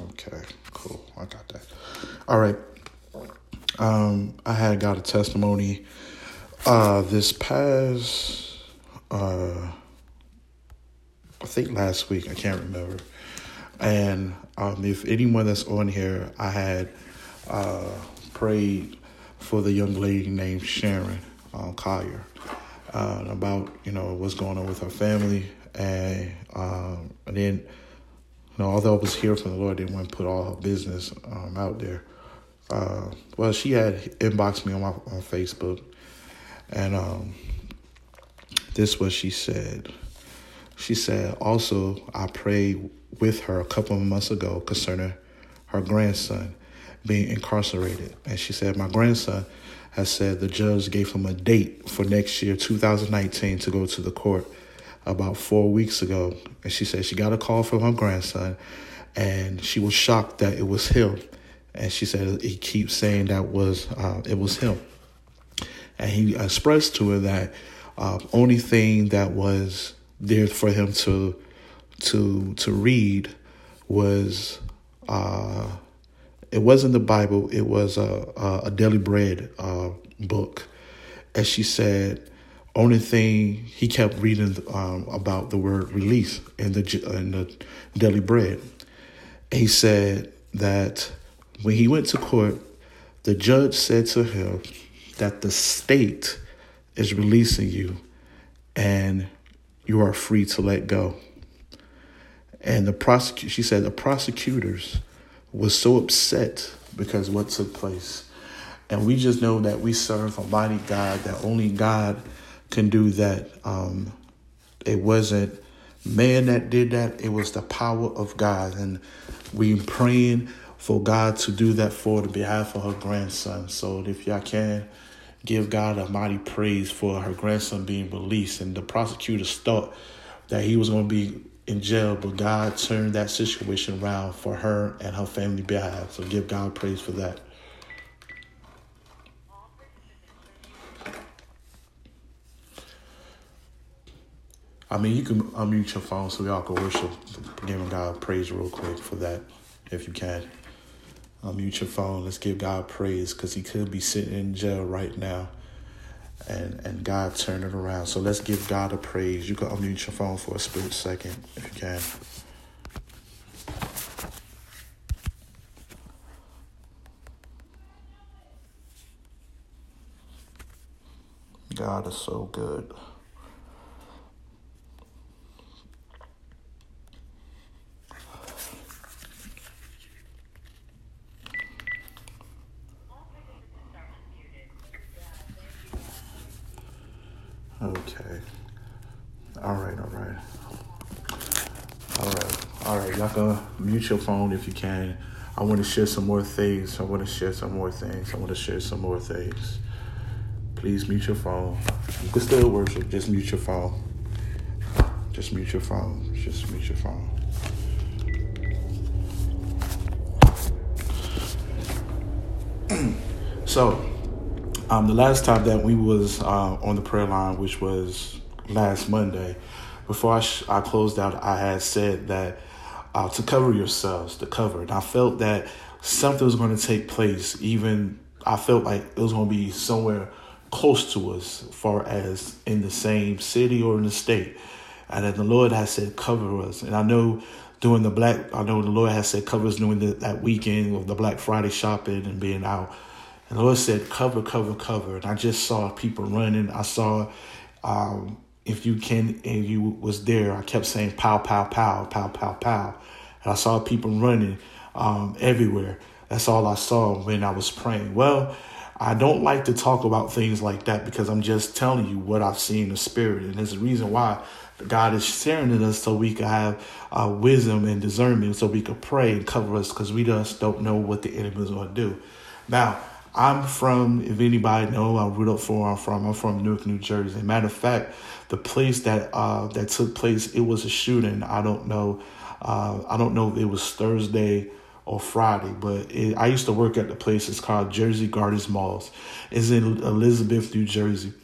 Okay, cool. I got that. All right. Um, I had got a testimony uh this past uh I think last week, I can't remember. And um if anyone that's on here, I had uh prayed for the young lady named Sharon um, Collier uh, about you know what's going on with her family, and um, and then you know although I was here from the Lord, didn't want to put all her business um, out there. Uh, well, she had inboxed me on my on Facebook, and um, this was she said. She said, also, I prayed with her a couple of months ago concerning her grandson being incarcerated. And she said, My grandson has said the judge gave him a date for next year, 2019, to go to the court about four weeks ago. And she said she got a call from her grandson and she was shocked that it was him. And she said he keeps saying that was uh, it was him. And he expressed to her that uh, only thing that was there for him to to to read was uh, it wasn't the Bible. It was a a, a daily bread uh, book, as she said. Only thing he kept reading um, about the word release in the in the daily bread. He said that when he went to court, the judge said to him that the state is releasing you, and you are free to let go. And the prosecute, she said, the prosecutors was so upset because what took place. And we just know that we serve a mighty God, that only God can do that. Um, it wasn't man that did that, it was the power of God. And we praying for God to do that for the behalf of her grandson. So if y'all can, give God a mighty praise for her grandson being released. And the prosecutors thought that he was going to be in jail, but God turned that situation around for her and her family behalf. So give God praise for that. I mean, you can unmute your phone so y'all can worship, giving God praise real quick for that, if you can. Unmute your phone. Let's give God praise because he could be sitting in jail right now and and God turned it around. So let's give God a praise. You can unmute your phone for a split second if you can. God is so good. Okay. All right, all right. All right, all right. Y'all can mute your phone if you can. I want to share some more things. I want to share some more things. I want to share some more things. Please mute your phone. You can still worship. Just mute your phone. Just mute your phone. Just mute your phone. so, um, the last time that we was uh, on the prayer line, which was last Monday, before I, sh- I closed out, I had said that uh, to cover yourselves, to cover. And I felt that something was going to take place. Even I felt like it was going to be somewhere close to us, far as in the same city or in the state. And then the Lord has said, cover us. And I know during the Black, I know the Lord has said, cover us during the, that weekend of the Black Friday shopping and being out and the Lord said, cover, cover, cover. And I just saw people running. I saw, um, if you can, and you was there, I kept saying, pow, pow, pow, pow, pow, pow. And I saw people running um, everywhere. That's all I saw when I was praying. Well, I don't like to talk about things like that because I'm just telling you what I've seen in the spirit. And there's a reason why God is sharing it us so we can have uh, wisdom and discernment so we can pray and cover us because we just don't know what the enemy is going to do. Now, I'm from, if anybody know, I'm Rudolph for I'm from. I'm from Newark, New Jersey. Matter of fact, the place that uh, that took place, it was a shooting. I don't know. Uh, I don't know if it was Thursday or Friday, but it, I used to work at the place. It's called Jersey Gardens Malls. It's in Elizabeth, New Jersey,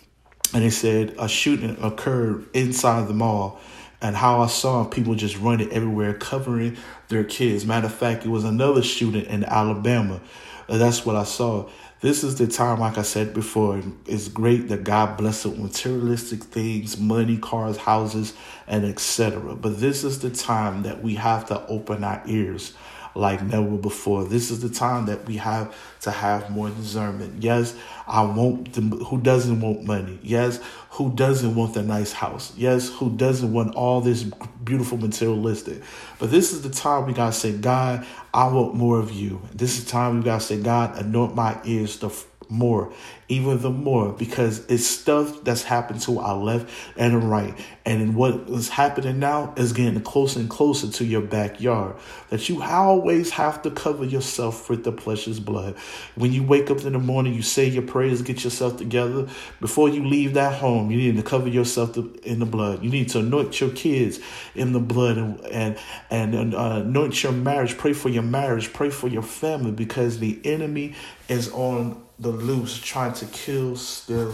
and they said a shooting occurred inside the mall, and how I saw people just running everywhere, covering their kids. Matter of fact, it was another shooting in Alabama. That's what I saw. This is the time, like I said before, it's great that God with materialistic things, money, cars, houses, and etc. But this is the time that we have to open our ears like never before. This is the time that we have to have more discernment. Yes, I want the, who doesn't want money. Yes, who doesn't want the nice house. Yes, who doesn't want all this beautiful materialistic. But this is the time we gotta say, God, I want more of you. This is the time we gotta say, God, anoint my ears to more, even the more, because it's stuff that's happened to our left and right. And what is happening now is getting closer and closer to your backyard. That you always have to cover yourself with the precious blood. When you wake up in the morning, you say your prayers, get yourself together. Before you leave that home, you need to cover yourself in the blood. You need to anoint your kids in the blood and and, and uh, anoint your marriage. Pray for your marriage. Pray for your family because the enemy is on the loose, trying to kill, steal,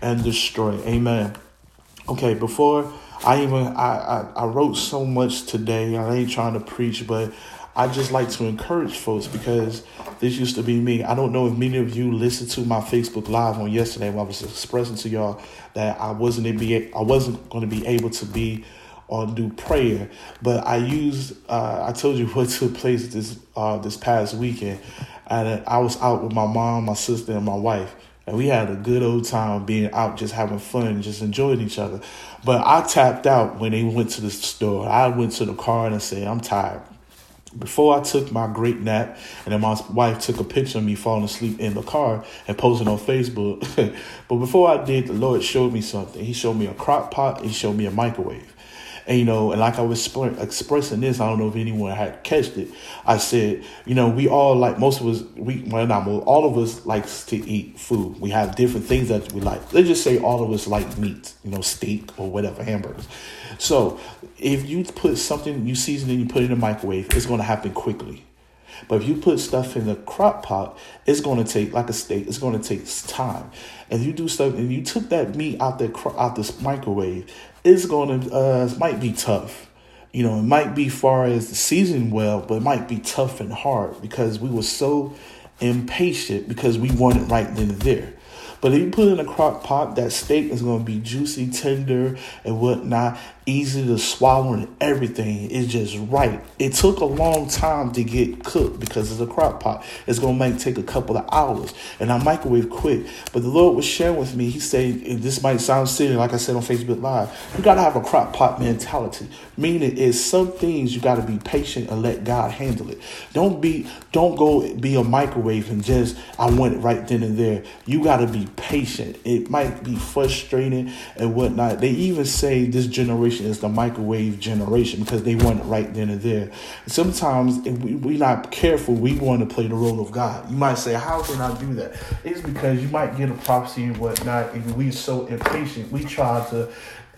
and destroy. Amen. Okay, before I even I, I, I wrote so much today. I ain't trying to preach, but I just like to encourage folks because this used to be me. I don't know if many of you listened to my Facebook Live on yesterday when I was expressing to y'all that I wasn't be I wasn't going to be able to be or do prayer, but I used uh, I told you what took place this uh, this past weekend. I was out with my mom, my sister, and my wife. And we had a good old time being out, just having fun, just enjoying each other. But I tapped out when they went to the store. I went to the car and I said, I'm tired. Before I took my great nap, and then my wife took a picture of me falling asleep in the car and posting on Facebook. but before I did, the Lord showed me something. He showed me a crock pot, He showed me a microwave. And, you know, and like I was expressing this, I don't know if anyone had catched it. I said, you know, we all like, most of us, we, well, not most, all of us likes to eat food. We have different things that we like. Let's just say all of us like meat, you know, steak or whatever, hamburgers. So if you put something, you season and you put it in the microwave, it's going to happen quickly. But if you put stuff in the crock pot, it's going to take like a steak. It's going to take time. And you do stuff, and you took that meat out the out this microwave, it's going to uh, might be tough. You know, it might be far as the season well, but it might be tough and hard because we were so impatient because we want it right then and there. But if you put in a crock pot, that steak is going to be juicy, tender, and whatnot easy to swallow and everything is just right. It took a long time to get cooked because it's a crock pot. It's gonna make take a couple of hours, and I microwave quick. But the Lord was sharing with me. He said, "This might sound silly, like I said on Facebook Live. You gotta have a crock pot mentality. Meaning is some things you gotta be patient and let God handle it. Don't be, don't go be a microwave and just I want it right then and there. You gotta be patient. It might be frustrating and whatnot. They even say this generation." Generation is the microwave generation because they want it right then and there. Sometimes if we, we're not careful, we want to play the role of God. You might say, How can I do that? It's because you might get a prophecy and whatnot, and we're so impatient. We try to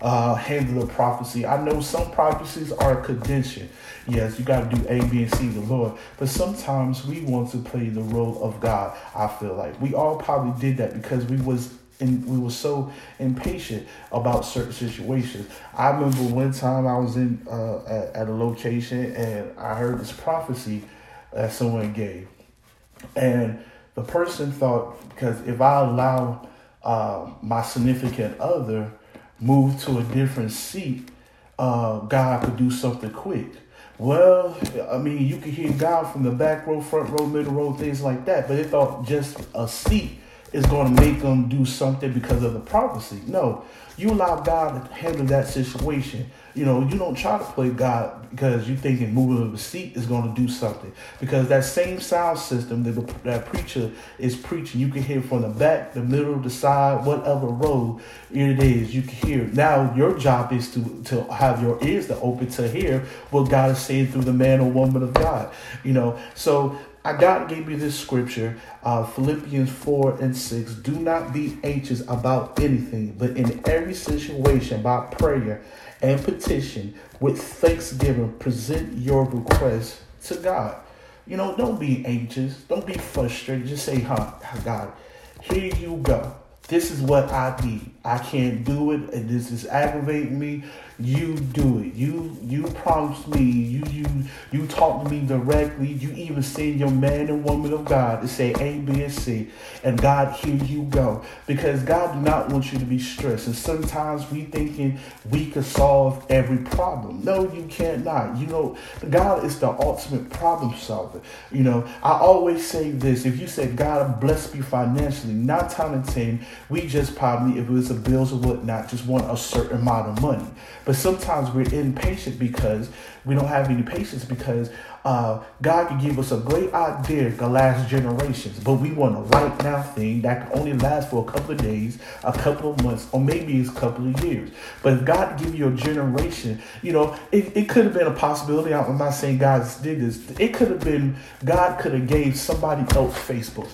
uh, handle the prophecy. I know some prophecies are a condition. Yes, you got to do A, B, and C, the Lord. But sometimes we want to play the role of God. I feel like we all probably did that because we was and we were so impatient about certain situations. I remember one time I was in uh, at, at, a location and I heard this prophecy that someone gave, and the person thought because if I allow uh, my significant other move to a different seat, uh, God could do something quick. Well, I mean, you could hear God from the back row, front row, middle row, things like that, but they thought just a seat is going to make them do something because of the prophecy. No, you allow God to handle that situation. You know, you don't try to play God because you thinking moving of the seat is going to do something. Because that same sound system that that preacher is preaching, you can hear from the back, the middle, the side, whatever row it is, you can hear. Now your job is to to have your ears to open to hear what God is saying through the man or woman of God. You know, so God gave me this scripture, uh, Philippians 4 and 6. Do not be anxious about anything, but in every situation, by prayer and petition, with thanksgiving, present your requests to God. You know, don't be anxious. Don't be frustrated. Just say, huh, God, here you go. This is what I need. I can't do it, and this is aggravating me. You do it. You you promise me. You you you talk to me directly. You even send your man and woman of God to say A, B, and C, and God, here you go. Because God do not want you to be stressed. And sometimes we thinking we could solve every problem. No, you cannot. You know, God is the ultimate problem solver. You know, I always say this: if you say God bless me financially, nine times ten, we just probably, if it was a bills or whatnot, just want a certain amount of money. But sometimes we're impatient because we don't have any patience because uh, God can give us a great idea to last generations, but we want a right now thing that can only last for a couple of days, a couple of months, or maybe it's a couple of years. But if God give you a generation, you know, it, it could have been a possibility. I'm not saying God did this. It could have been God could have gave somebody else Facebook,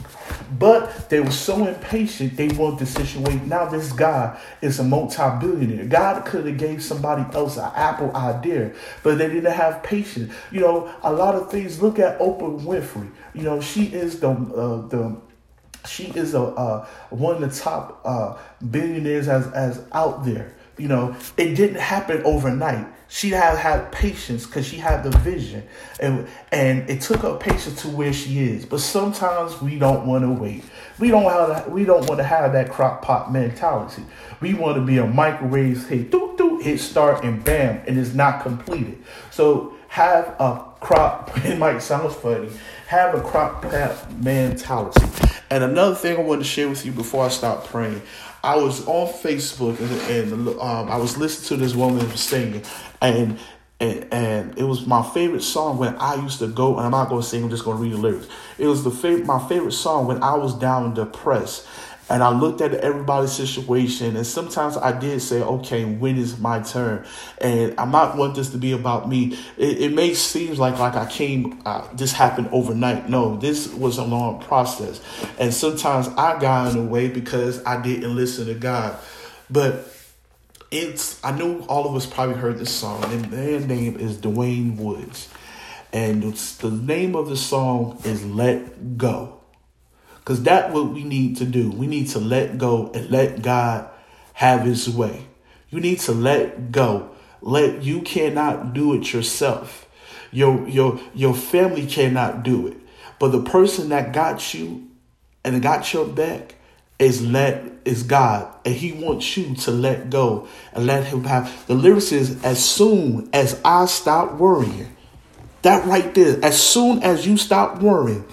but they were so impatient they wanted the situation. Now this guy is a multi-billionaire. God could have gave somebody else an Apple idea, but they didn't have patience. You know, a lot of things. Look at Oprah Winfrey. You know, she is the uh, the she is a uh, one of the top uh, billionaires as as out there. You know, it didn't happen overnight. She had had patience because she had the vision, and and it took her patience to where she is. But sometimes we don't want to wait. We don't have we don't want to have that crock pot mentality. We want to be a microwave hit, do do hit start and bam, and it's not completed. So have a crop. It might sound funny. Have a crock pot mentality. And another thing I want to share with you before I start praying. I was on Facebook and, and um, I was listening to this woman singing, and, and and it was my favorite song when I used to go. And I'm not going to sing. I'm just going to read the lyrics. It was the my favorite song when I was down and depressed and I looked at everybody's situation, and sometimes I did say, okay, when is my turn? And I might want this to be about me. It, it may seem like like I came, uh, this happened overnight. No, this was a long process, and sometimes I got in the way because I didn't listen to God. But it's I know all of us probably heard this song, and their name is DeWayne Woods, and the name of the song is "Let Go." Because that's what we need to do. We need to let go and let God have his way. You need to let go. Let you cannot do it yourself. Your your your family cannot do it. But the person that got you and got your back is let is God. And he wants you to let go and let him have the lyrics is as soon as I stop worrying. That right there, as soon as you stop worrying,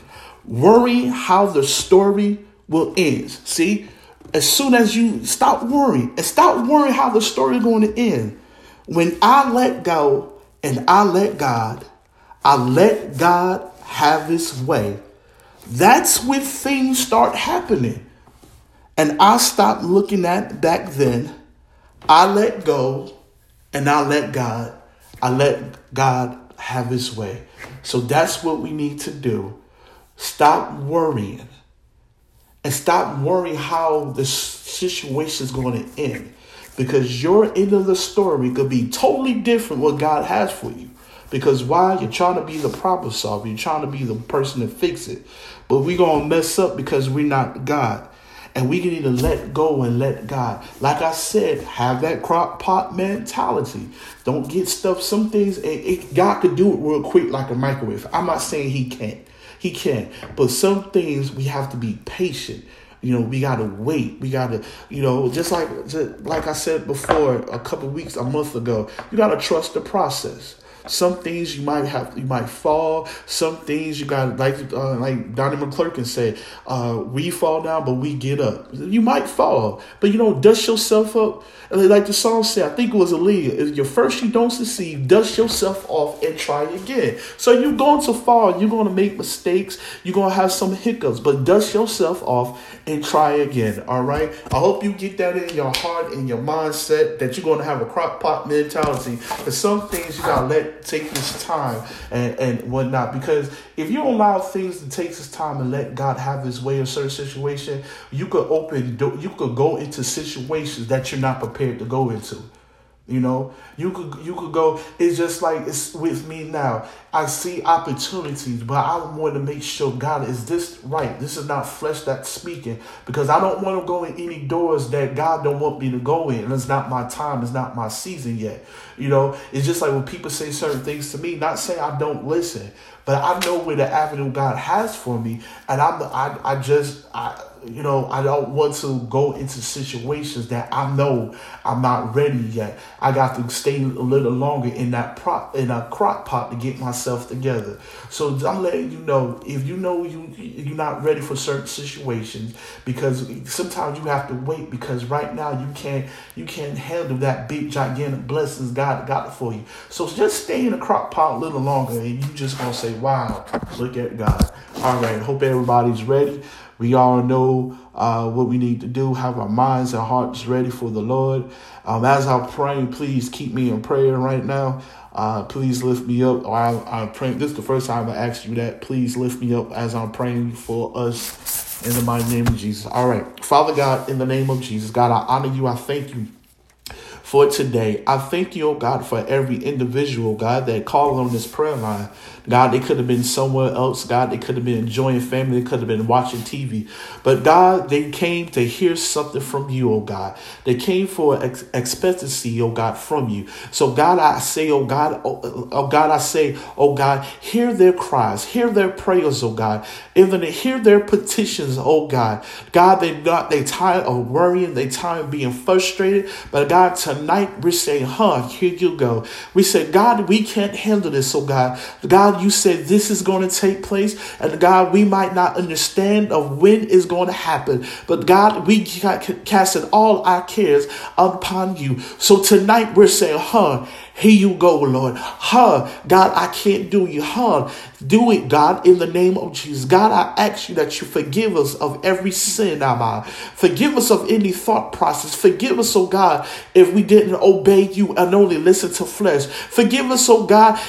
Worry how the story will end. See, as soon as you stop worrying and stop worrying how the story is going to end, when I let go and I let God, I let God have his way, that's when things start happening. And I stop looking at back then. I let go and I let God, I let God have his way. So that's what we need to do. Stop worrying. And stop worrying how the situation is going to end. Because your end of the story could be totally different what God has for you. Because why? You're trying to be the problem solver. You're trying to be the person to fix it. But we're going to mess up because we're not God. And we can either let go and let God. Like I said, have that crock pot mentality. Don't get stuff. Some things, it, it, God could do it real quick like a microwave. I'm not saying He can't. He can. But some things we have to be patient. You know, we gotta wait. We gotta, you know, just like just like I said before, a couple weeks, a month ago, you gotta trust the process. Some things you might have, you might fall. Some things you got, like uh, like Donnie McClurkin said, uh, we fall down, but we get up. You might fall, but you know, dust yourself up. Like the song said, I think it was a Aaliyah. If your first you don't succeed, dust yourself off and try again. So you're going to fall. You're going to make mistakes. You're going to have some hiccups, but dust yourself off and try again. All right. I hope you get that in your heart and your mindset that you're going to have a crock pot mentality. For some things you gotta let take this time and, and whatnot. Because if you allow things to take this time and let God have his way in certain situation, you could open you could go into situations that you're not prepared to go into. You know, you could you could go. It's just like it's with me now. I see opportunities, but I want to make sure God is this right. This is not flesh that's speaking because I don't want to go in any doors that God don't want me to go in. It's not my time. It's not my season yet. You know, it's just like when people say certain things to me. Not saying I don't listen, but I know where the avenue God has for me, and I'm I I just I you know, I don't want to go into situations that I know I'm not ready yet. I got to stay a little longer in that prop in a crock pot to get myself together. So I'm letting you know if you know you you're not ready for certain situations because sometimes you have to wait because right now you can't you can't handle that big gigantic blessings God got for you. So just stay in the crock pot a little longer and you just gonna say, Wow, look at God. All right, hope everybody's ready. We all know uh, what we need to do, have our minds and hearts ready for the Lord. Um, as I'm praying, please keep me in prayer right now. Uh, please lift me up. I, I'm praying. This is the first time I asked you that. Please lift me up as I'm praying for us in the mighty name of Jesus. All right. Father God, in the name of Jesus, God, I honor you. I thank you for today. I thank you, oh God, for every individual, God, that called on this prayer line. God, they could have been somewhere else. God, they could have been enjoying family. They could have been watching TV. But God, they came to hear something from you, oh God. They came for ex- expectancy, oh God, from you. So God, I say, oh God, oh, oh, God, I say, oh God, hear their cries, hear their prayers, oh God. Even hear their petitions, oh God. God, they not they tired of worrying, they tired of being frustrated. But God, tonight we're saying, huh, here you go. We said, God, we can't handle this, oh God. God, God, you said this is going to take place. And God, we might not understand of when is going to happen. But God, we casted all our cares upon you. So tonight we're saying, huh, here you go, Lord. Huh, God, I can't do you. Huh, do it, God, in the name of Jesus. God, I ask you that you forgive us of every sin, Abba. Forgive us of any thought process. Forgive us, oh God, if we didn't obey you and only listen to flesh. Forgive us, oh God,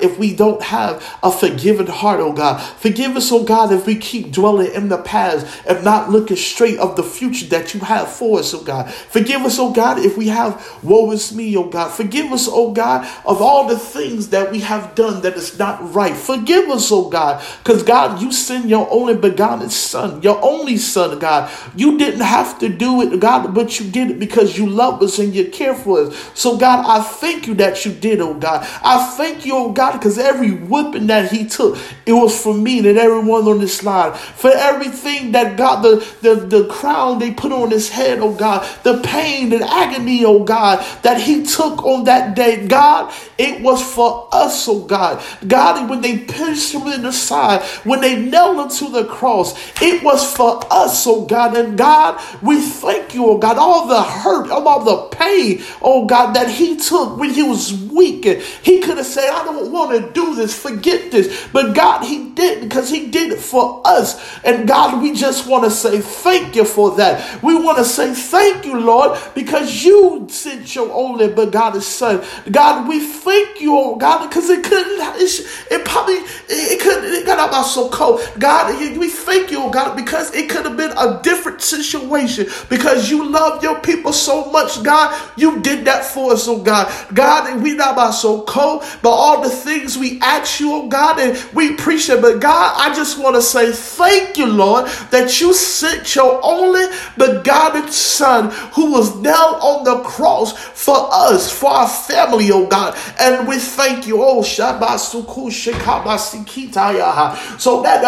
if we don't have a forgiving heart, oh God. Forgive us, oh God, if we keep dwelling in the past and not looking straight of the future that you have for us, oh God. Forgive us, oh God, if we have woe is me, oh God. Forgive us, oh God, of all the things that we have done that is not right. Forgive us, oh God, because God, you sent your only begotten Son, your only Son, God. You didn't have to do it, God, but you did it because you love us and you care for us. So, God, I thank you that you did, oh God. I thank you, oh God, because every whipping that He took, it was for me and everyone on this line. For everything that God, the, the, the crown they put on His head, oh God, the pain and agony, oh God, that He took on that day, God, it was for us, oh God. God, when they pierced him in the side, when they nailed him to the cross, it was for us, oh God. And God, we thank you, oh God, all the hurt, all the pain, oh God, that he took when he was weak. He could have said, I don't want to do this, forget this. But God, he didn't because he did it for us. And God, we just want to say thank you for that. We want to say thank you, Lord, because you sent your only begotten son. God, we thank you, oh God, because it couldn't it probably it could it got out so cold. God, we thank you, oh God, because it could have been a different situation. Because you love your people so much, God, you did that for us, oh God. God, we not about so cold, but all the things we ask you, oh God, and we appreciate. But God, I just want to say thank you, Lord, that you sent your only begotten Son who was nailed on the cross for us, for our family, oh God. And we thank you, oh Shabbat so that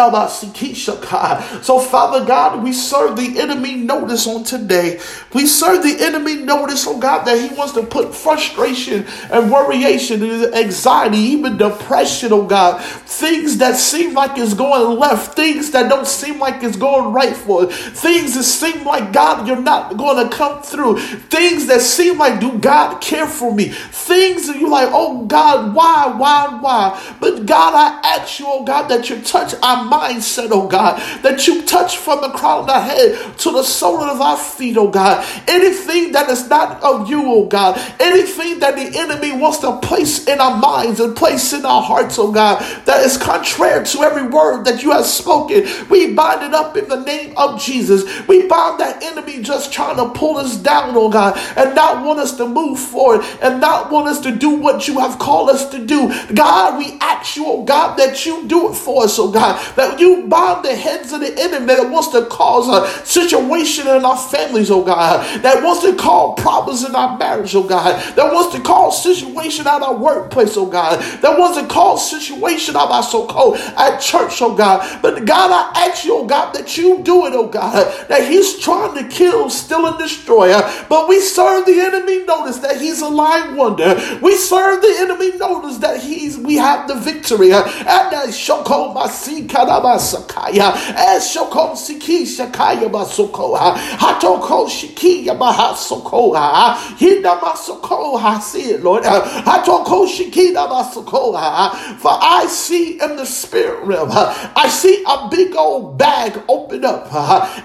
So Father God, we serve the enemy notice on today. We serve the enemy notice, oh God, that he wants to put frustration and worryation and anxiety, even depression, oh God. Things that seem like it's going left, things that don't seem like it's going right for things that seem like God, you're not going to come through. Things that seem like, do God care for me? Things that you're like, oh God, why, why, why? But God, I ask you, oh God, that you you touch our mindset, oh God, that you touch from the crown of our head to the sole of our feet, oh God. Anything that is not of you, oh God, anything that the enemy wants to place in our minds and place in our hearts, oh God, that is contrary to every word that you have spoken, we bind it up in the name of Jesus. We bind that enemy just trying to pull us down, oh God, and not want us to move forward and not want us to do what you have called us to do. God, we ask you, oh God, that you do it for us, oh God, that you bind the heads of the enemy that wants to cause a situation in our families, oh God, that wants to cause problems in our marriage, oh God, that wants to cause situation at our workplace, oh God, that wants to cause situation of our so-called at church, oh God. But God, I ask you, oh God, that you do it, oh God, that he's trying to kill, steal, and destroy. But we serve the enemy notice that he's a lying wonder. We serve the enemy notice that he's we have the victory. And that shoko masi sakaya. And shoko siki shakaya basoko. Hatoko shikiya bahasoko. Hina masoko. I see it, Lord. Hatoko shikina basoko. For I see in the spirit realm, I see a big old bag open up.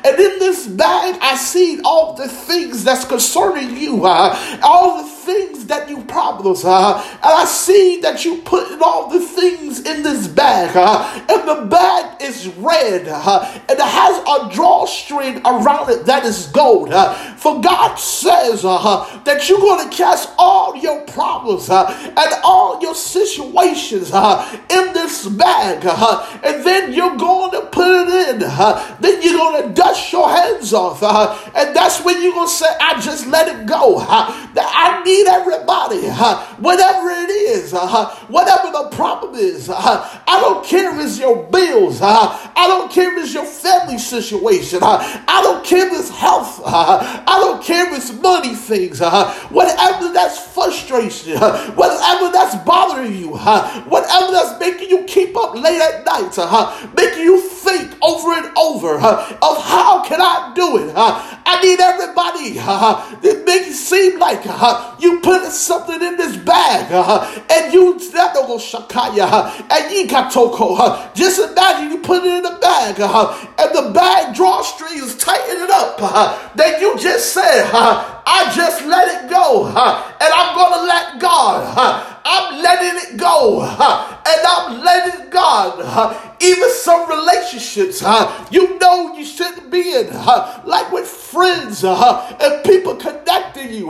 And in this bag, I see all the things that's concerning you, all things that you problems, uh, and I see that you putting all the things in this bag, uh, and the bag is red, uh, and it has a drawstring around it that is gold. Uh, for God says uh, that you're going to cast all your problems uh, and all your situations uh, in this bag, uh, and then you're going to put it in. Uh, then you're going to dust your hands off, uh, and that's when you're going to say, "I just let it go." That I need everybody, whatever it is, whatever the problem is. I don't care if it's your bills. I don't care if it's your family situation. I don't care if it's health. I don't care if it's money things. Uh, whatever that's frustration, uh, whatever that's bothering you, uh, whatever that's making you keep up late at night, uh, making you think over and over uh, of how can I do it. Uh, I need everybody uh, that make it seem like uh, you put something in this bag uh, and you that go shakaya uh, and you got toko. Uh, just imagine you put it in a bag uh, and the bag drawstring is tightening up. Uh, then you just said, I just let it go and I'm going to let God. I'm letting it go and I'm letting God. Even some relationships, you know you shouldn't be in, like with friends and people connecting you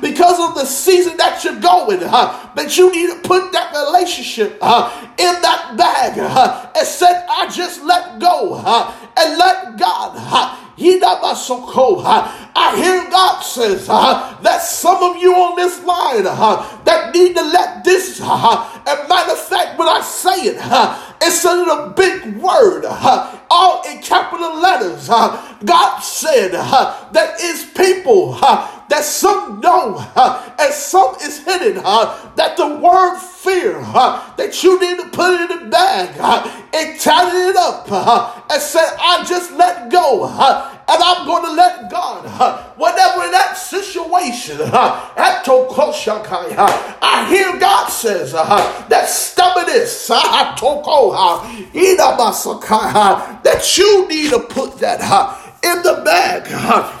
because of the season that you're going, but you need to put that relationship in that bag and said, I just let go and let God. Hear God says uh, that some of you on this line uh, that need to let this, uh, and matter of fact, when I say it, uh, it's a little big word, uh, all in capital letters. Uh, God said uh, that is people uh, that some know uh, and some is hidden. Uh, that the word fear uh, that you need to put in the bag uh, and tie it up uh, and say, I just let go. And I'm going to let God, whatever that situation, I hear God says that stubbornness, that you need to put that in the bag.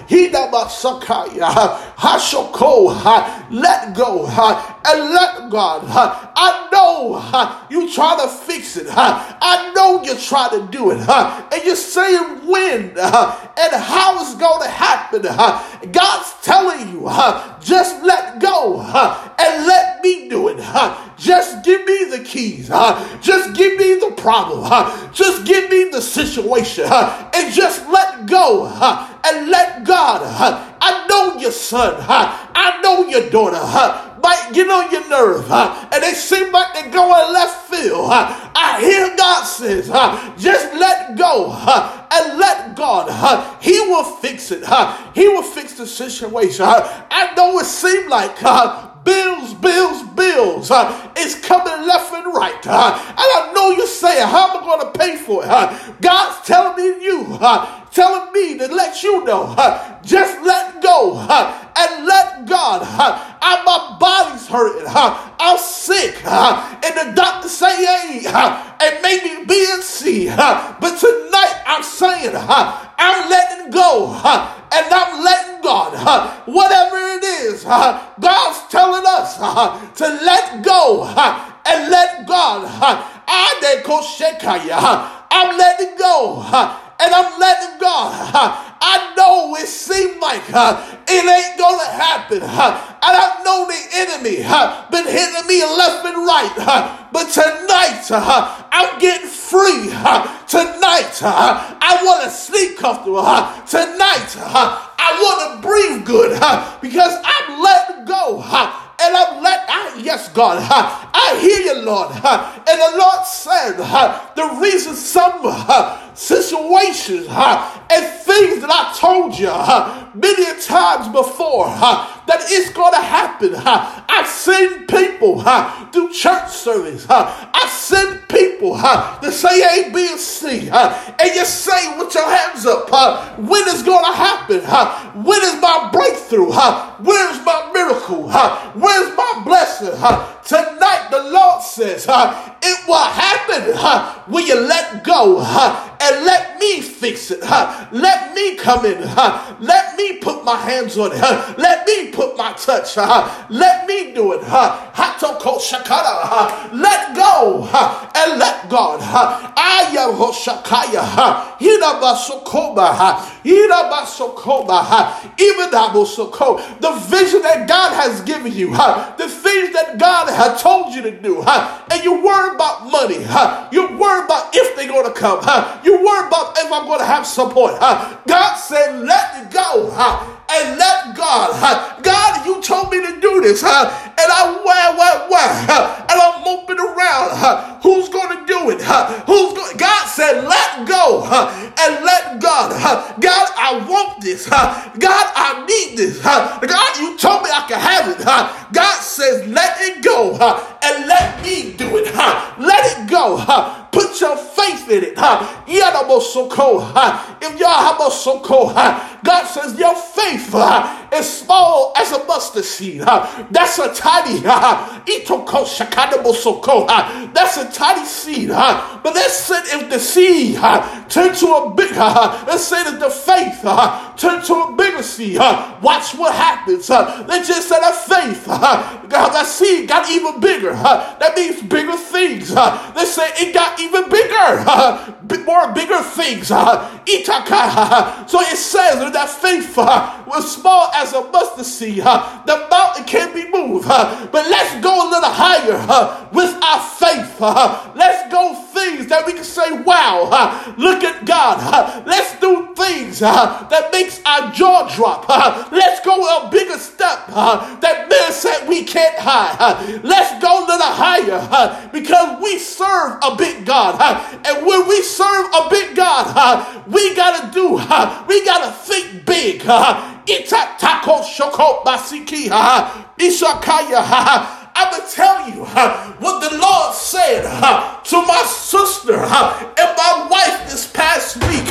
Let go and let God. I know you try to fix it. I know you try to do it. And you're saying when and how it's going to happen. God's telling you, just let go and let me do it. Just give me the keys. Just give me the problem. Just give me the situation. And just let go and let God. I know your son. I know your daughter might get on your nerve huh? and they seem like they're going left field. Huh? I hear God says, huh? just let go and let God. He will fix it. He will fix the situation. I know it seemed like bills, bills, bills. It's coming left and right. And I know you're saying, how am I going to pay for it? God's telling me you telling me to let you know, just let go and let God. I, my body's hurting. I'm sick. And the doctor say A and maybe B and C. But tonight I'm saying I'm letting go and I'm letting God. Whatever it is, God's telling us to let go and let God. Ah, I'm letting go and I'm letting God. I know it seemed like uh, it ain't gonna happen, and I know the enemy uh, been hitting me left and right. But tonight, uh, I'm getting free. Tonight, I want to sleep comfortable. Tonight, I want to breathe good because I'm letting go and I'm let I, yes, God, I hear you, Lord. And the Lord said, the reason some situations and things that I told you many times before that it's going to happen. I've seen people do church service. I've seen people to say A, B, and C. And you say with your hands up, when is going to happen? When is my breakthrough? Where's my miracle? Where's my blessing? Tonight, the Lord says it will happen when you let go and let me fix it. Let me come in. Let me put my hands on it. Let me put my touch. Let me do it. Let go and let God. I am Hoshakaya. Even the vision that God has given you, the things that God has told you to do, and you worry about money, you worry about if they're going to come, huh? you worry about if I'm going to have support. Huh? God said, let it go and let God. God, you told me to do this, and I where, where, where, and I'm moping around. Who's going to do it? Who's? God said, let go and let God. God, I want this. God, I need this. God, you told me I can have it. God says, let it go and let me do it. Let it go. Put your faith in it. If y'all have so cold, God says your faith uh, is small as a mustard seed. Uh, that's a tiny. Uh, that's a tiny seed. But let's say if the seed turn to a big, let's say that the faith turn to a bigger seed. Watch what happens. Let's just say that faith, God, that seed got even bigger. That means bigger things. Let's say it got even bigger, more bigger things. So it says that faith uh, was small as a mustard seed. Uh, the mountain can't be moved. Uh, but let's go a little higher with our faith. Let's go things that we can say, wow, look at God. Let's do things that makes our jaw drop. Let's go a bigger step that men said we can't hide. Let's go a little higher because we serve a big God. And when we serve a big God, we gotta do, we gotta think big. Itatako shoko basiki ishakaya. I'm going to tell you what the Lord said to my sister and my wife this past week.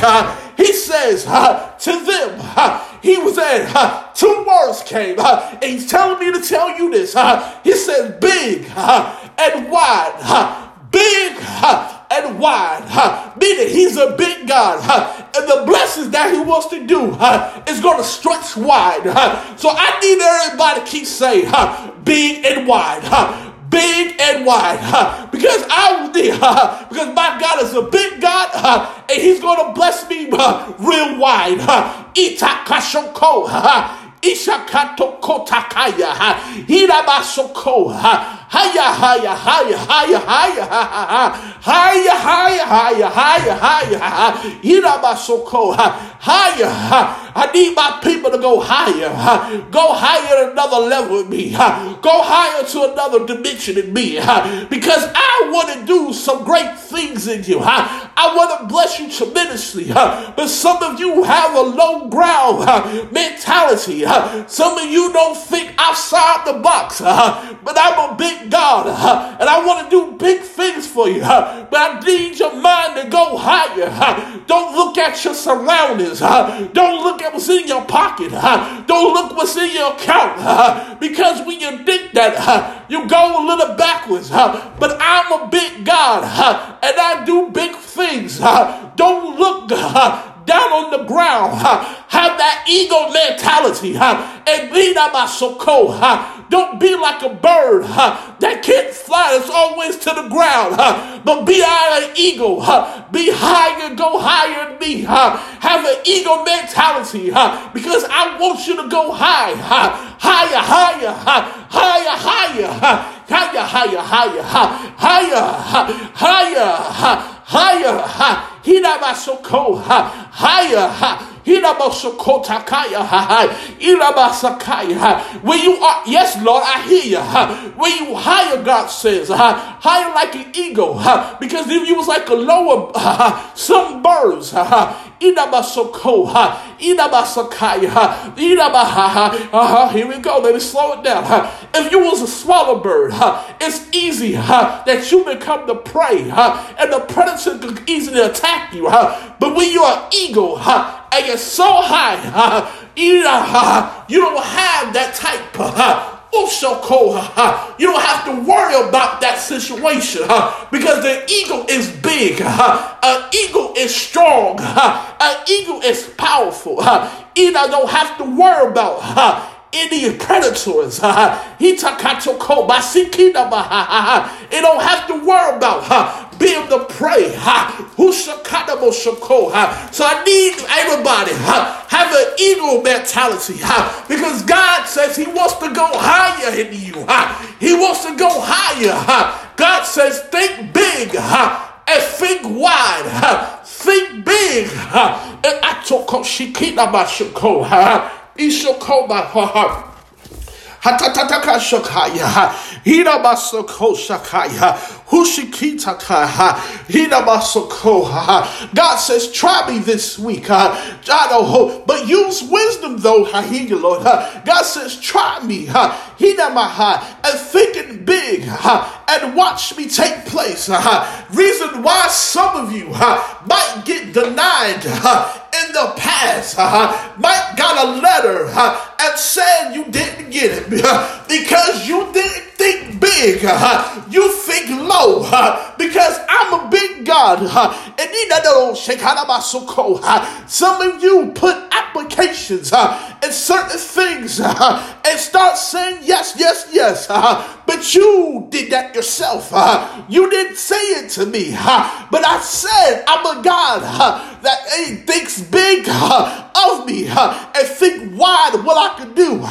He says to them, he was at two words came, and he's telling me to tell you this. He says, big and wide. Big and wide, meaning he's a big God, and the blessings that he wants to do is going to stretch wide. So I need everybody to keep saying, big and wide big and wide because I because my God is a big God and he's going to bless me real wide. Itakashoko Ishakato kotakaya. Hirabasoko. Higher, higher, higher, higher, higher, higher, higher, higher, higher, higher, higher, Irabasoko, higher. I need my people to go higher. Go higher another level with me. Go higher to another dimension in me. Because I want to do some great things in you. I want to bless you tremendously. But some of you have a low ground mentality. Some of you don't think outside the box. But I'm a big God. Uh, and I want to do big things for you. Uh, but I need your mind to go higher. Uh. Don't look at your surroundings. Don't look at what's in your pocket. Don't look what's in your account. Because when you think that, you go a little backwards. But I'm a big God. And I do big things. Don't look down on the ground. Have that ego mentality. And be that my so don't be like a bird huh, that can't fly. It's always to the ground. Huh, but be an eagle. Huh, be higher, go higher than me. Have an eagle mentality because I want you to go high. Huh, higher, higher, huh, higher, higher. Huh, higher, higher, higher, higher, higher, higher, higher. He never so cold, higher. When you are, yes, Lord, I hear you. When you higher, God says, uh, higher like an eagle. Uh, because if you was like a lower, uh, some birds, Inabasoko, Inabasakaya, Inabaha. Uh-huh, here we go. Let me slow it down. If you was a swallow bird, it's easy that you become the prey, and the predator can easily attack you. But when you're eagle, and you're so high, uh, uh, uh, you don't have that type of so called. you don't have to worry about that situation because the eagle is big. An eagle is strong. An eagle is powerful. You don't have to worry about any predators. It don't have to worry about being the prey. So I need everybody have an eagle mentality because God says He wants to go higher in you. He wants to go higher. God says think big and think wide. Think big. And I took Shikita Bashiko. Ishoko Baha. Hatatataka Shokaya. Hirabasoko Shakaya. Hushikitaka. Hirabasoko. God says, try me this week. But use wisdom though. Lord. God says, try me. Hinamaha. And thinking big. And watch me take place. Reason why some of you might get denied in the past might got a letter and said you didn't get it because you didn't think big. You think low because I'm a big God. Some of you put applications and certain things and start saying yes, yes, yes. But you did that yourself. You didn't say it to me. But I said I'm a God that thinks big of me and think wide what I can do.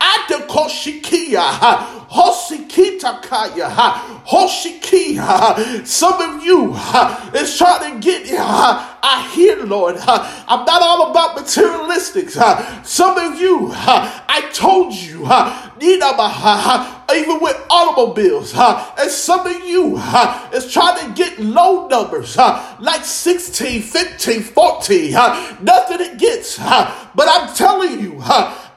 Adekoshikia. Hosikita Kaya, Hoshikia. Some of you uh, is trying to get, uh, I hear, Lord, uh, I'm not all about materialistics. Some of you, I told you, even with automobiles, and some of you is trying to get low numbers like 16, 15, 14. Nothing it gets. But I'm telling you,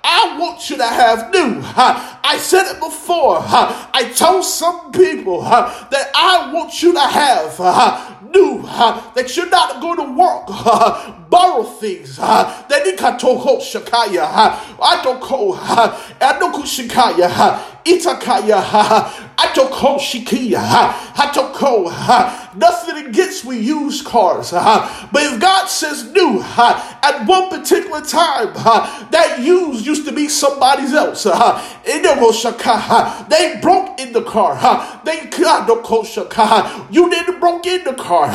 I want you to have new. I said it before. I told some people that I want you to have new. That you're not going to work, borrow things. That ikatoko oh, shakaya. I don't shakaya. Itakaya, Atoko Shikia, Atoko, nothing against we use cars. But if God says new at one particular time, that used used to be somebody's else. They broke in the car. They you didn't broke in the car.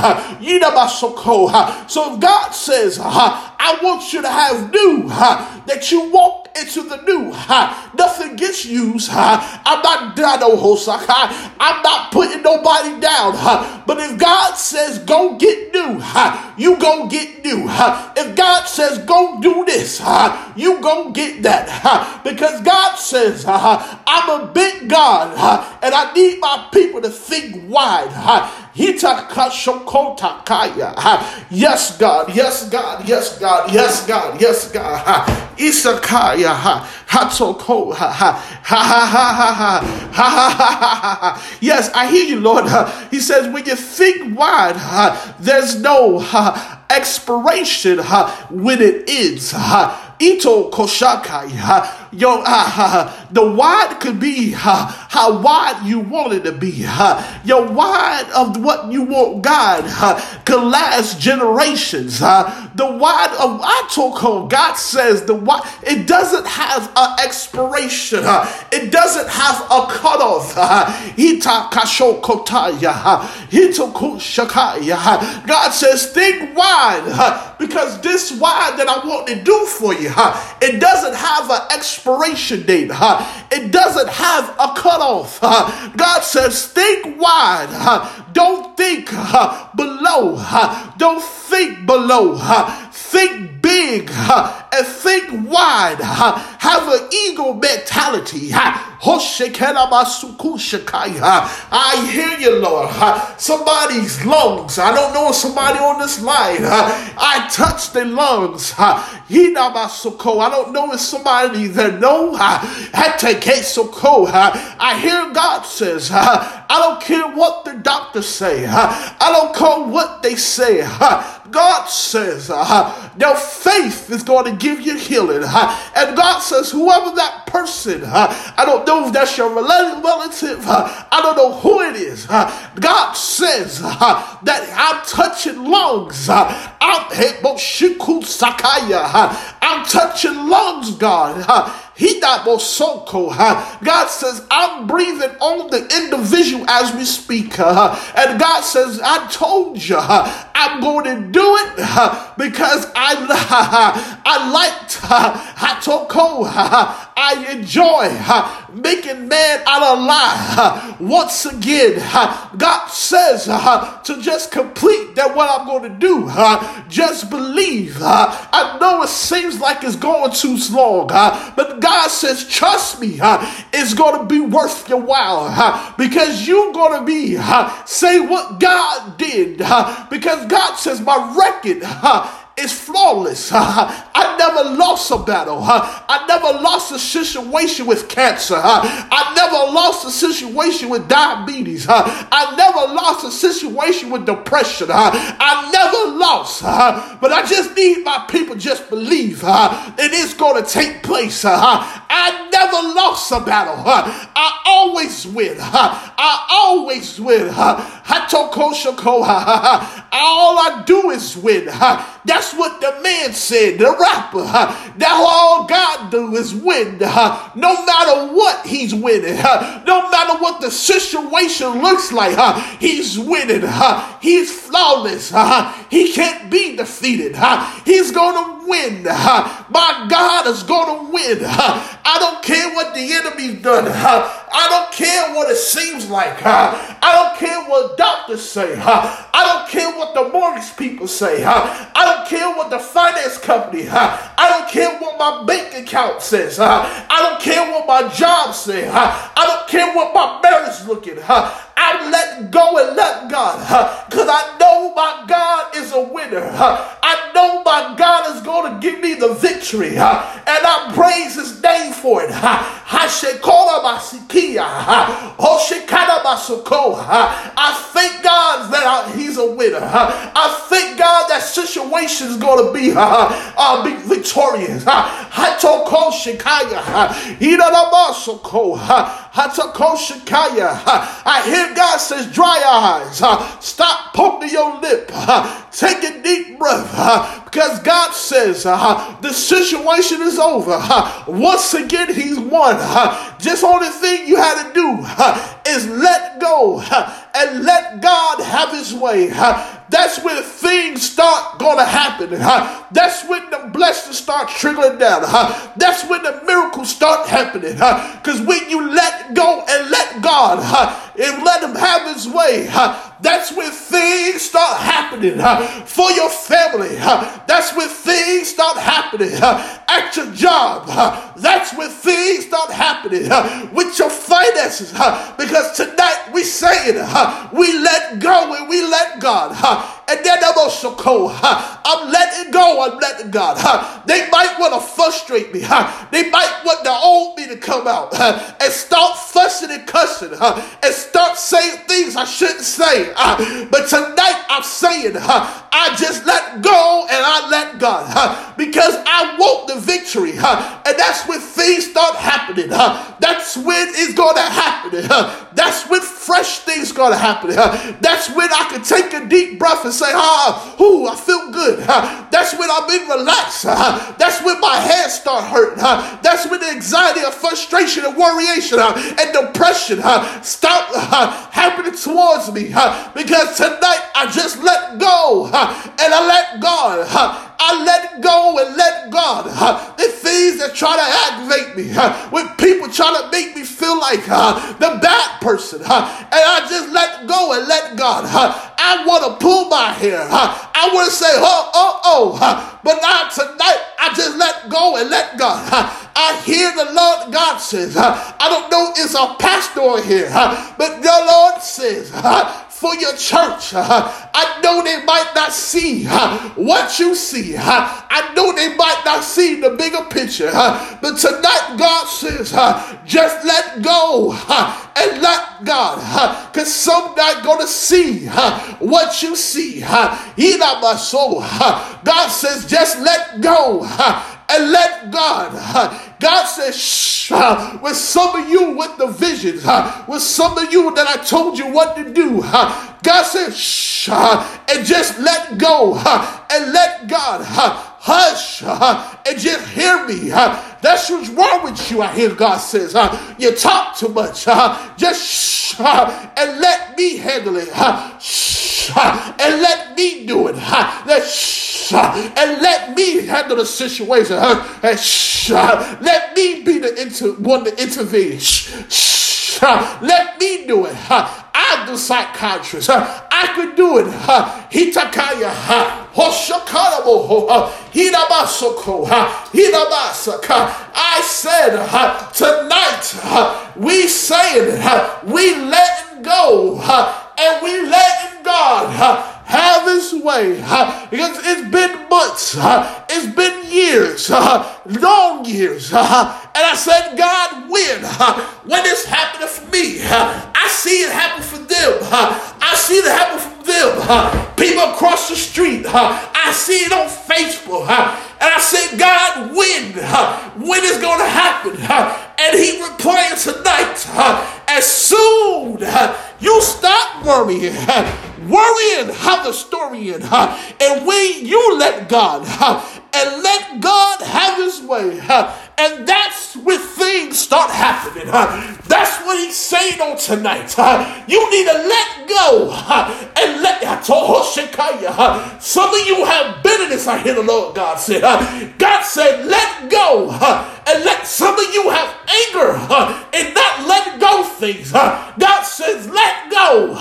So if God says, I want you to have new, that you walk into the new. Nothing gets used. I'm not Dano oh, Hosaka. I'm not putting nobody down. But if God says go get new, you go get new. If God says go do this, you go get that. Because God says I'm a big God and I need my people to think wide. Yes, God. Yes, God. Yes, God. Yes, God. Yes, God. Isakaya. Hatsoko. Ha ha ha ha ha ha. Yes, I hear you, Lord. He says, when you think wide, there's no expiration when it ends. Ito koshakai. Yo, uh, the wide could be uh, how wide you want it to be. Uh, your wide of what you want God uh, could last generations. Uh, the wide of Atoko, God says the wide, it doesn't have an expiration. It doesn't have a cutoff. Ita kasho kotaya. shakaya. God says, think wide because this wide that I want to do for you, it doesn't have an expiration date. Uh, it doesn't have a cutoff. God says, think wide. Don't think below. Don't think below. Think big and think wide. Have an ego mentality. I hear you, Lord. Somebody's lungs. I don't know if somebody on this line. I touch the lungs. I don't know if somebody that know. I hear God says, I don't care what the doctor say. I don't care what they say. God says their faith is going to give you healing. And God says, whoever that person, I don't know if that's your relative, I don't know who it is. God says that I'm touching lungs. I'm, I'm touching lungs, God. He died soko. God says, I'm breathing on the individual as we speak. Uh, and God says, I told you uh, I'm going to do it uh, because I, I liked Hatoko. I enjoy making man out of lie. Once again, God says to just complete that what I'm going to do. Just believe. I know it seems like it's going too long, but God says, trust me, uh, it's going to be worth your while uh, because you're going to be, uh, say what God did uh, because God says, my record uh, is flawless. I never lost a battle. I never lost a situation with cancer. I never lost a situation with diabetes. I never lost a situation with depression. I never lost. But I just need my people just believe uh, it is going to take place. Uh, I never lost a battle. Uh, I always win. I always win. All I do is win. That's what the man said, the rapper. That all God do is win. No matter what he's winning. No matter what the situation looks like, he's winning. He's flawless. He can't be defeated. He's going to win. My God is going to win. I don't care what the enemy's done. I don't care what it seems like. I don't care what doctors say. I don't care what the mortgage people say. I don't care what the finance company. I don't care what my bank account says. I don't care what my job says. I don't care what my marriage looking. I let go and let God because I know my God is a winner. I know my God is going to give me the victory and I praise his name for it. I thank God that he's a winner. I thank God that situation is going to be, uh, be victorious. I hear God says, dry eyes. Stop poking your lip. Take a deep breath because God says the situation is over. Once again, He's won. Just only thing you had to do is let go and let God have his way. That's when things start gonna happen. That's when the blessings start trickling down. That's when the miracles start happening. Because when you let go and let God and let him have his way, that's when things start happening for your family. That's when things start happening at your job. That's when things start happening with your finances. Because tonight we say saying we let go and we let God. And then I'm also cold. I'm letting go. I'm letting God. They might want to frustrate me. They might want the old me to come out and start fussing and cussing and start saying things I shouldn't say. But tonight I'm saying I just let go and I let God because I want the victory. And that's when things start happening. That's when it's going to happen. That's when fresh things going to happen. That's when I can take a deep breath and say, ah, ooh, I feel good. That's when I've been relaxed. That's when my head start hurting. That's when the anxiety and frustration and worryation and depression stop happening towards me. Because tonight I just let go and I let God. I let go and let God. The things that try to aggravate me, when people try to make me feel like the bad person, and I just let go and let God. I want to pull my hair. I want to say, oh, oh, oh. But now tonight, I just let go and let God. I hear the Lord God says, I don't know it's a pastor here, but the Lord says, for your church. I know they might not see what you see. I know they might not see the bigger picture. But tonight, God says, just let go and let God. Because some not going to see what you see. He not my soul. God says, just let go and let God. God says, shh, with some of you with the visions, with some of you that I told you what to do, God says, shh, and just let go and let God hush uh, and just hear me. Uh, that's what's wrong with you, I hear God says. Uh, you talk too much. Just shh and let me handle it. Shh and let me do it. Let shh and let me handle the situation. And shh, let me be the inter- one to intervene. Shh, shh, let me do it. I'm the psychiatrist. I could do it. Hitakaya. I said tonight we saying we letting go and we letting God have his way. Because it's been months, it's been years, long years. And I said, God, when? When it's happening for me? I see it happen for them. I see it happen for them. People across the street. I see it on Facebook. And I said, God, when? When is going to happen? And he replied tonight, as soon you stop worrying, worrying how the story ends, and when you let God and let God have his way, and that's when things start happening. Huh? That's what he's saying on tonight. You need to let go and let some of you have bitterness, I hear the Lord God said. God said, let go and let some of you have anger and not let go things. God says, let go.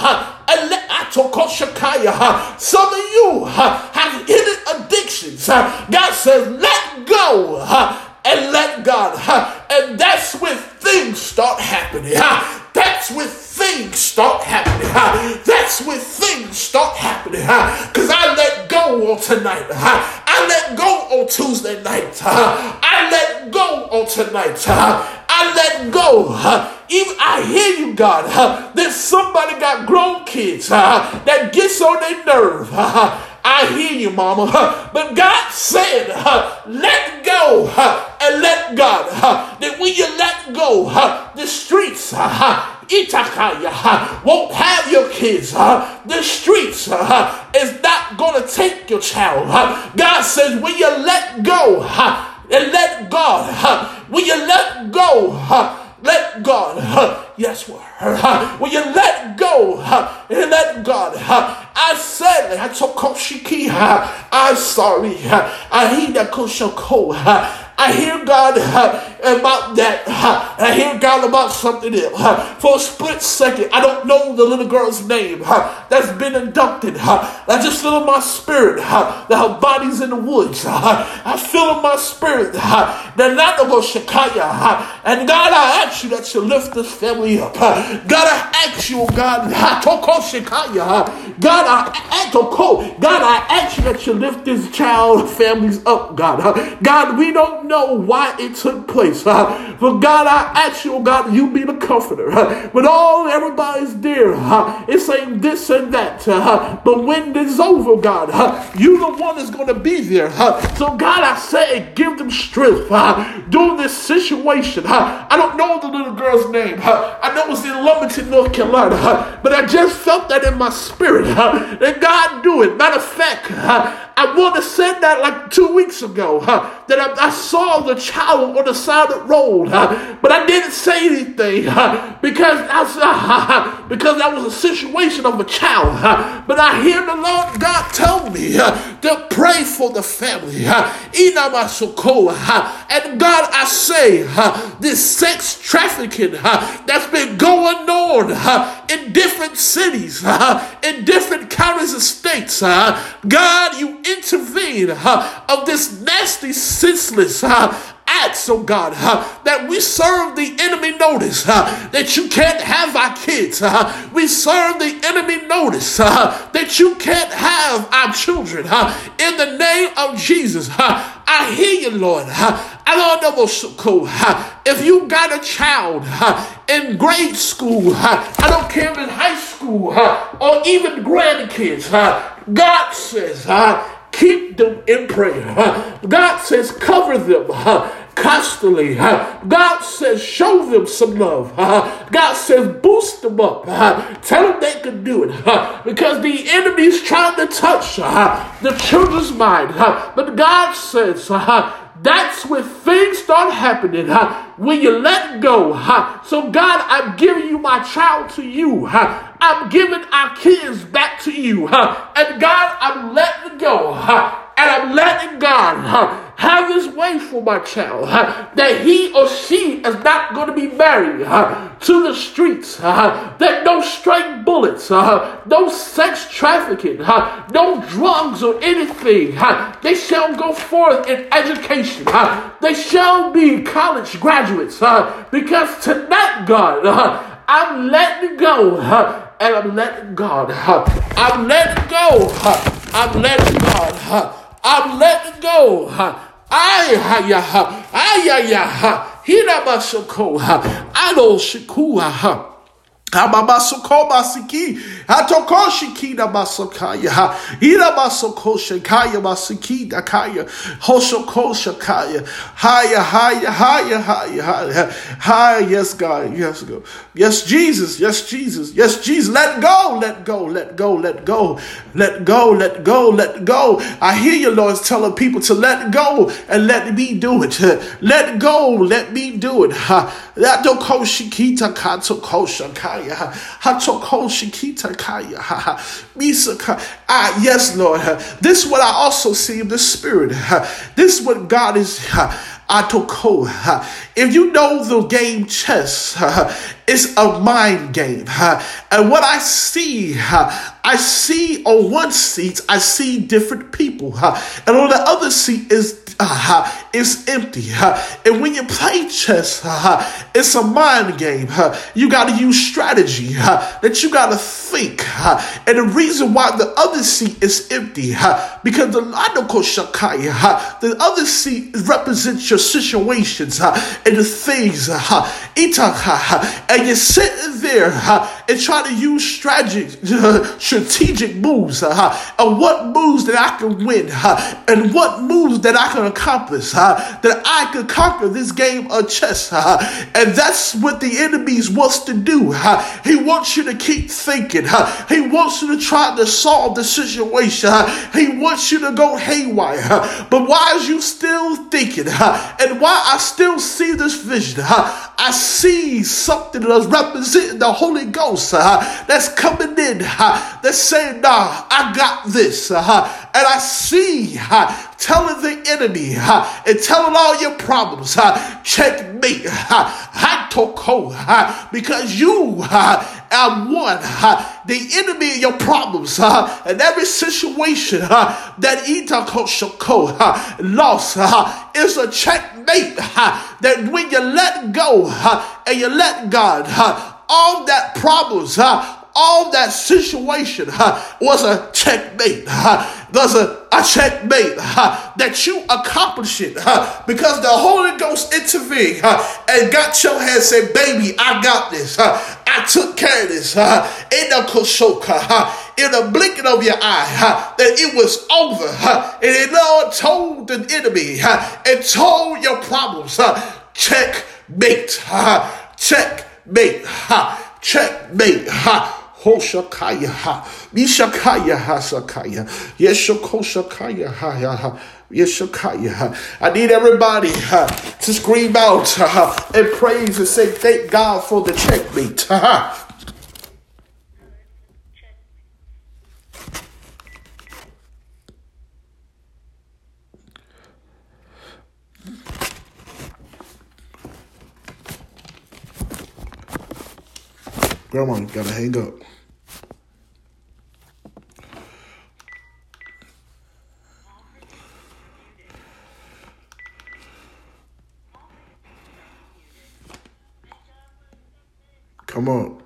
Some of you have hidden addictions. God says, let go and let God. And that's when things start happening. That's when things start happening. That's when things start happening. Because I let go on tonight. I let go on Tuesday night. I let go on tonight. I let go. Even I hear you, God. That somebody got grown kids that gets on their nerve. I hear you, mama. But God said, let go and let God. That when you let go, the streets Itakaya won't have your kids. The streets is not going to take your child. God says, when you let go and let God, when you let go let God, yes, when you let go? And let God, I said, I took Koshiki, I'm sorry, I hear that Koshoko, I hear God uh, about that. I hear God about something else. For a split second, I don't know the little girl's name that's been inducted. I just feel in my spirit that her body's in the woods. I feel in my spirit that not of Shakaya. And God, I ask you that you lift this family up. God, I ask you, oh God, God, I God, I ask you that you lift this child families up, God. God, we don't know why it took place. Uh, but God, I ask you, oh God, you be the comforter. Uh, when all everybody's there, uh, it's saying this and that. Uh, but when it's over, God, uh, you the one that's going to be there. Uh, so God, I say, give them strength uh, during this situation. Uh, I don't know the little girl's name. Uh, I know it's in Lumberton, North Carolina. Uh, but I just felt that in my spirit. Uh, that God do it. Matter of fact, uh, I would have said that like two weeks ago, huh, that I, I, saw the child on the side of the road, but I didn't say anything because uh, because that was a situation of a child. But I hear the Lord God tell me to pray for the family. And God, I say, this sex trafficking that's been going on in different cities, huh, in different counties and states, huh, God, you intervene uh, of this nasty, senseless uh, acts, oh God, uh, that we serve the enemy notice uh, that you can't have our kids. Uh, we serve the enemy notice uh, that you can't have our children. Uh, in the name of Jesus, uh, I hear you, Lord. I don't know cool. If you got a child in grade school, I don't care if in high school or even grandkids, God says, Keep them in prayer. God says, cover them constantly. God says, show them some love. God says, boost them up. Tell them they can do it. Because the enemy's trying to touch the children's mind. But God says, that's when things start happening. Huh? When you let go. Huh? So, God, I'm giving you my child to you. Huh? I'm giving our kids back to you. Huh? And God, I'm letting go. Huh? And I'm letting God have his way for my child. That he or she is not going to be married to the streets. That no stray bullets, no sex trafficking, no drugs or anything. They shall go forth in education. They shall be college graduates. Because tonight, God, I'm letting go. And I'm letting God. I'm letting go. I'm letting God. I'm letting go. Ay, ay, ay, ay, ay, ay, hina masoko, ado shikua, Hababasokobasiki, Hatokoshikida Basokaya, Ida Basokoshakaya Basiki Dakaya, Hoshokoshakaya, Haya, Haya, Haya, Haya, Haya, yes, God, yes, go, yes, Jesus, yes, Jesus, yes, Jesus, let go, let go, let go, let go, let go, let go, let go. I hear you, Lord, telling people to let go and let me do it. Let go, let me do it. Don't Katokoshakaya kaya. Hatoko shikita kaya. Misaka. Ah, yes, Lord. This is what I also see in the spirit. This is what God is. Atoko. If you know the game chess, it's a mind game. And what I see, I see on one seat, I see different people. And on the other seat is uh, is empty. And when you play chess, it's a mind game. You got to use strategy, that you got to think. And the reason why the other seat is empty, because the Ladoko Shakai, the other seat represents your situations and the things. And you're sitting there and trying to use strategic, strategic moves, and what moves that I can win, and what moves that I can accomplish, that I could conquer this game of chess. And that's what the enemy wants to do. He wants you to keep thinking. He wants you to try to solve the situation. He wants you to go haywire. But why is you still thinking? And why I still see this vision? I see something that's representing the Holy Ghost that's coming in, uh, that's saying, nah, I got this. And I see telling the enemy uh, and telling all your problems, uh, checkmate, toko, uh, because you are one, uh, the enemy of your problems, uh, and every situation uh, that Itako Shoko uh, lost uh, is a checkmate uh, that when you let go uh, and you let God, uh, all that problems, uh, all that situation uh, was a checkmate. Uh, there's a, a checkmate uh, that you accomplish it uh, because the Holy Ghost intervened uh, and got your hand said, baby, I got this. Uh, I took care of this. Uh, in the koshoka, uh, in the blinking of your eye, that it was over. and the Lord told the enemy and told your problems, checkmate, checkmate, checkmate. I need everybody ha, to scream out ha, and praise and say thank God for the checkmate. Ha, Grandma, gotta hang up. Come on.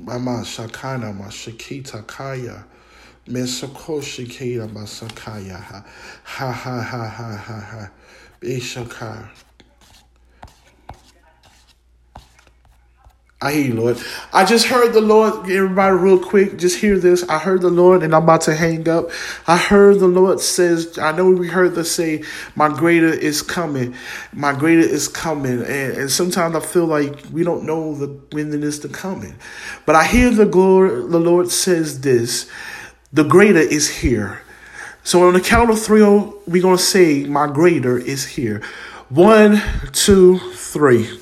Mama Shakana Mashikita Kaya. Mesokoshikita Masakaya. Ha ha ha ha ha ha ha. I hear you, Lord. I just heard the Lord, everybody, real quick, just hear this. I heard the Lord, and I'm about to hang up. I heard the Lord says, I know we heard the say, My greater is coming. My greater is coming. And, and sometimes I feel like we don't know the when it is to coming. But I hear the glory, the Lord says this the greater is here. So on the count of three, we're going to say, My greater is here. One, two, three.